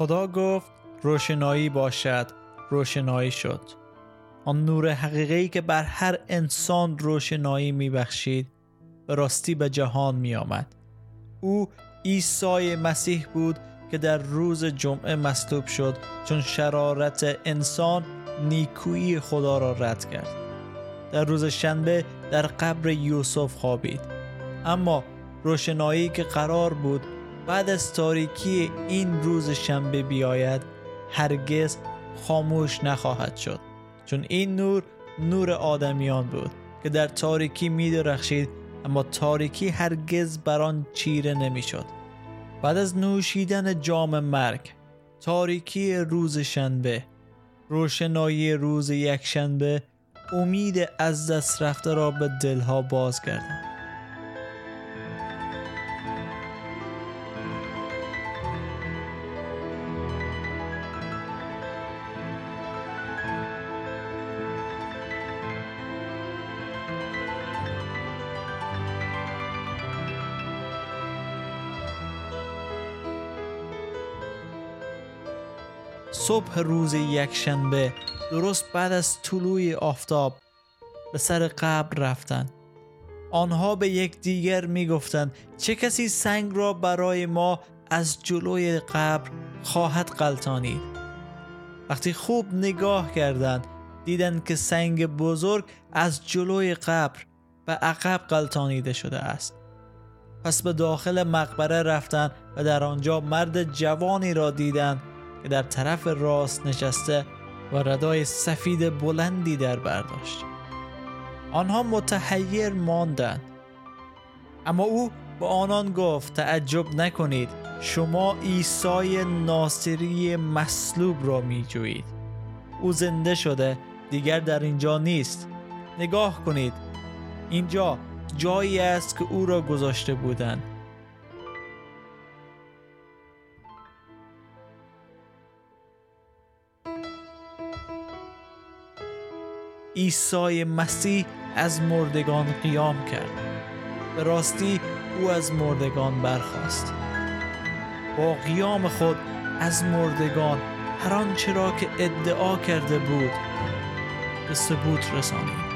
خدا گفت روشنایی باشد روشنایی شد. آن نور حقیقی که بر هر انسان روشنایی میبخشید به راستی به جهان می آمد. او عیسی مسیح بود که در روز جمعه مصلوب شد چون شرارت انسان نیکویی خدا را رد کرد. در روز شنبه در قبر یوسف خوابید. اما روشنایی که قرار بود بعد از تاریکی این روز شنبه بیاید هرگز خاموش نخواهد شد چون این نور نور آدمیان بود که در تاریکی می درخشید اما تاریکی هرگز بر آن چیره نمی‌شد. بعد از نوشیدن جام مرگ تاریکی روز شنبه روشنایی روز یکشنبه امید از دست رفته را به دلها باز کردند صبح روز یکشنبه درست بعد از طلوع آفتاب به سر قبر رفتند. آنها به یک دیگر می گفتند چه کسی سنگ را برای ما از جلوی قبر خواهد قلتانید وقتی خوب نگاه کردند دیدند که سنگ بزرگ از جلوی قبر به عقب قلتانیده شده است. پس به داخل مقبره رفتند و در آنجا مرد جوانی را دیدند که در طرف راست نشسته و ردای سفید بلندی در برداشت. آنها متحیر ماندند. اما او به آنان گفت تعجب نکنید شما عیسی ناصری مصلوب را می جوید او زنده شده دیگر در اینجا نیست. نگاه کنید اینجا جایی است که او را گذاشته بودند. عیسی مسیح از مردگان قیام کرد. به راستی او از مردگان برخاست. با قیام خود از مردگان هر آنچه را که ادعا کرده بود به ثبوت رسانید.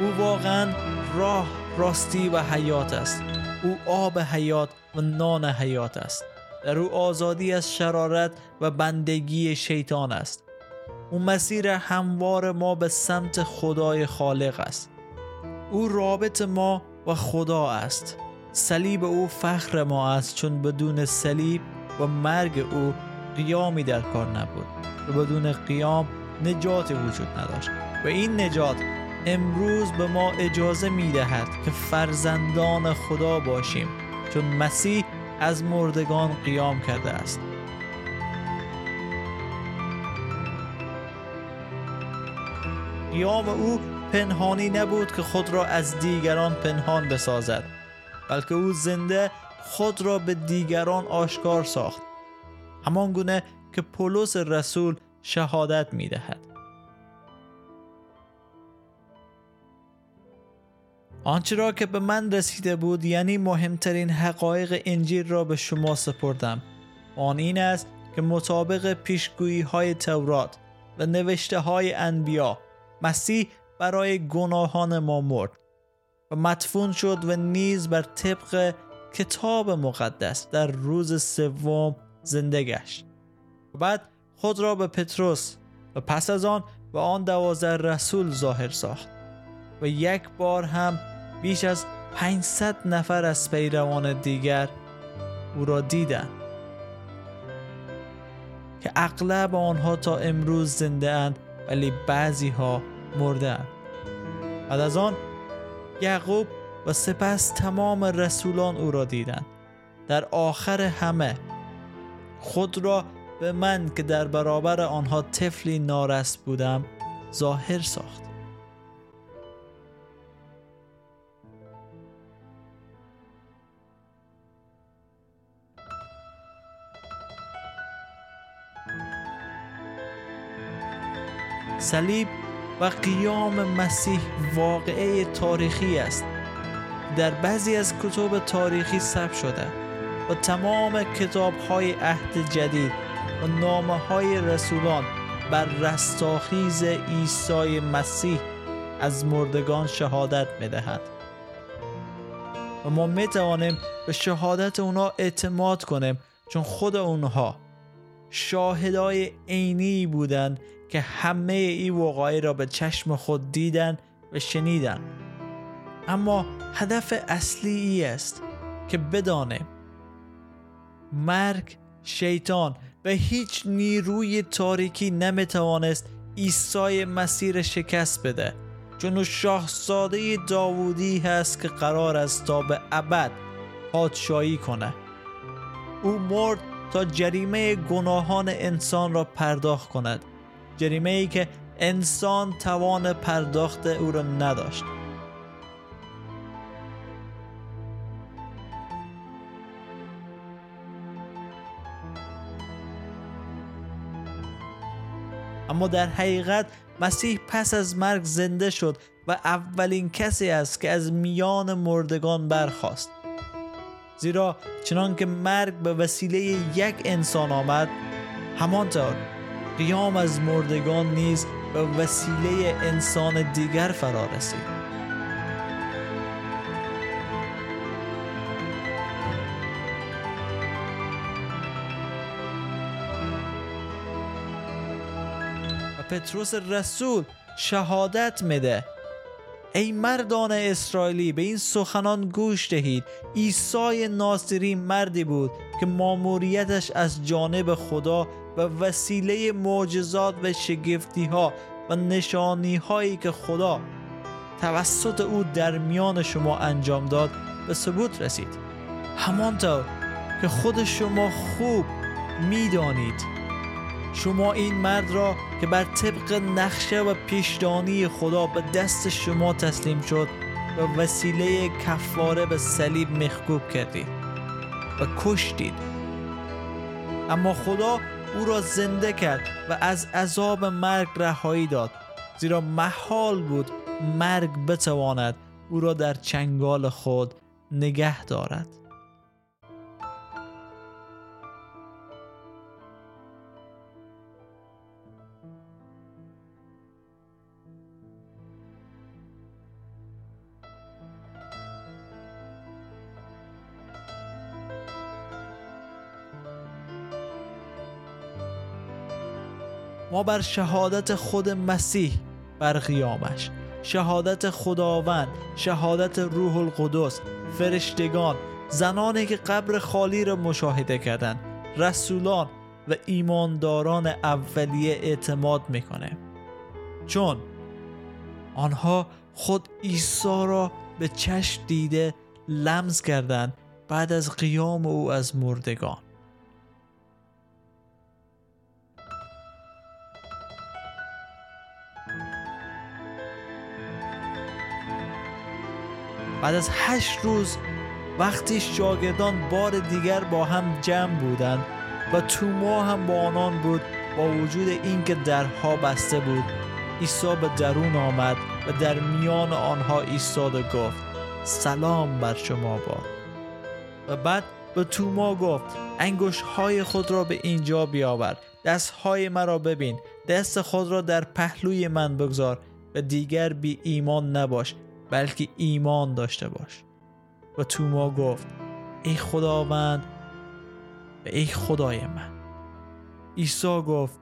او واقعا راه راستی و حیات است. او آب حیات و نان حیات است. در او آزادی از شرارت و بندگی شیطان است. او مسیر هموار ما به سمت خدای خالق است. او رابط ما و خدا است. صلیب او فخر ما است چون بدون صلیب و مرگ او قیامی در کار نبود و بدون قیام نجات وجود نداشت. و این نجات امروز به ما اجازه می دهد که فرزندان خدا باشیم چون مسیح از مردگان قیام کرده است. قیام او پنهانی نبود که خود را از دیگران پنهان بسازد بلکه او زنده خود را به دیگران آشکار ساخت همان گونه که پولس رسول شهادت می دهد. آنچه را که به من رسیده بود یعنی مهمترین حقایق انجیل را به شما سپردم آن این است که مطابق پیشگویی های تورات و نوشته های انبیا مسیح برای گناهان ما مرد و مدفون شد و نیز بر طبق کتاب مقدس در روز سوم زنده گشت. و بعد خود را به پتروس و پس از آن به آن دوازده رسول ظاهر ساخت و یک بار هم بیش از 500 نفر از پیروان دیگر او را دیدند که اغلب آنها تا امروز زنده اند ولی بعضی ها مردن بعد از آن یعقوب و سپس تمام رسولان او را دیدند. در آخر همه خود را به من که در برابر آنها طفلی نارست بودم ظاهر ساخت. صلیب و قیام مسیح واقعه تاریخی است. در بعضی از کتب تاریخی ثبت شده و تمام کتاب های عهد جدید و نامه های رسولان بر رستاخیز عیسی مسیح از مردگان شهادت می‌دهد. و ما می توانیم به شهادت اونا اعتماد کنیم چون خود اونها شاهدای عینی بودند که همه ای وقایع را به چشم خود دیدن و شنیدن. اما هدف اصلی ای است که بدانیم مرگ شیطان و هیچ نیروی تاریکی نمی‌توانست عیسی مسیر شکست بده. چون او شاهزاده داوودی هست که قرار است تا به ابد پادشاهی کنه. او مرد تا جریمه گناهان انسان را پرداخت کند. جریمه ای که انسان توان پرداخت او را نداشت. اما در حقیقت مسیح پس از مرگ زنده شد و اولین کسی است که از میان مردگان برخاست. زیرا چنان که مرگ به وسیله یک انسان آمد همانطور قیام از مردگان نیز به وسیله انسان دیگر فرا رسید. پتروس رسول شهادت میده. ای مردان اسرائیلی به این سخنان گوش دهید. عیسی ناصری مردی بود که ماموریتش از جانب خدا و وسیله معجزات و شگفتی ها و نشانی هایی که خدا توسط او در میان شما انجام داد به ثبوت رسید. همانطور که خود شما خوب می‌دانید شما این مرد را که بر طبق نقشه و پیشدانی خدا به دست شما تسلیم شد و وسیله کفاره به صلیب مخکوب کردید و کشتید. اما خدا او را زنده کرد و از عذاب مرگ رهایی داد. زیرا محال بود مرگ بتواند او را در چنگال خود نگه دارد. ما بر شهادت خود مسیح بر قیامش. شهادت خداوند شهادت روح القدس فرشتگان زنانی که قبر خالی را مشاهده کردند رسولان و ایمانداران اولیه اعتماد می‌کنه. چون آنها خود عیسی را به چشم دیده لمس کردند بعد از قیام او از مردگان. بعد از هشت روز وقتی شاگردان بار دیگر با هم جمع بودند و توما هم با آنان بود با وجود اینکه درها بسته بود. عیسی به درون آمد و در میان آنها ایستاد و گفت سلام بر شما باد و بعد به توما گفت انگوش های خود را به اینجا بیاور دست های مرا ببین دست خود را در پهلوی من بگذار و دیگر بی ایمان نباش. بلکه ایمان داشته باش. و توما گفت ای خداوند و ای خدای من. عیسی گفت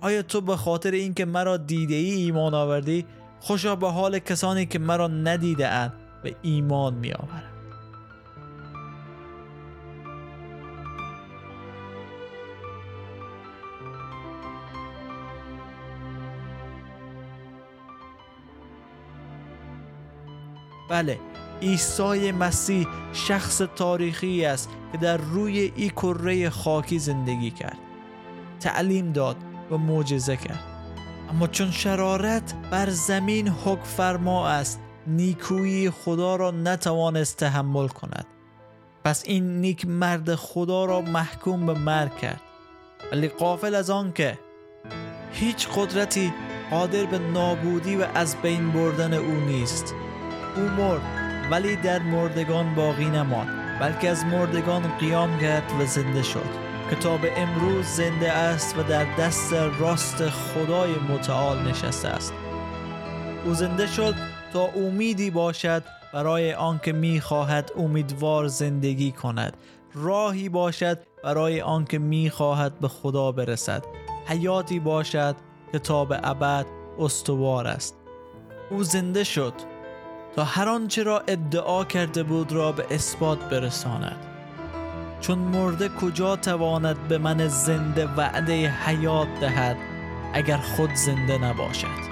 آیا تو به خاطر اینکه مرا دیده ای ایمان آوردی خوشا به حال کسانی که مرا ندیده اند و ایمان می آورند بله عیسی مسیح شخص تاریخی است که در روی ای کره خاکی زندگی کرد. تعلیم داد و معجزه کرد. اما چون شرارت بر زمین حک فرما است نیکویی خدا را نتوانست تحمل کند. پس این نیک مرد خدا را محکوم به مرگ کرد. ولی قافل از آن که هیچ قدرتی قادر به نابودی و از بین بردن او نیست. او مرد ولی در مردگان باقی نماند بلکه از مردگان قیام کرد و زنده شد. کتاب امروز زنده است و در دست راست خدای متعال نشسته است. او زنده شد تا امیدی باشد برای آنکه می‌خواهد امیدوار زندگی کند. راهی باشد برای آنکه می‌خواهد به خدا برسد. حیاتی باشد که تا به ابد استوار است. او زنده شد. تا هر آنچه را ادعا کرده بود را به اثبات برساند. چون مرده کجا تواند به من زنده وعده حیات دهد اگر خود زنده نباشد؟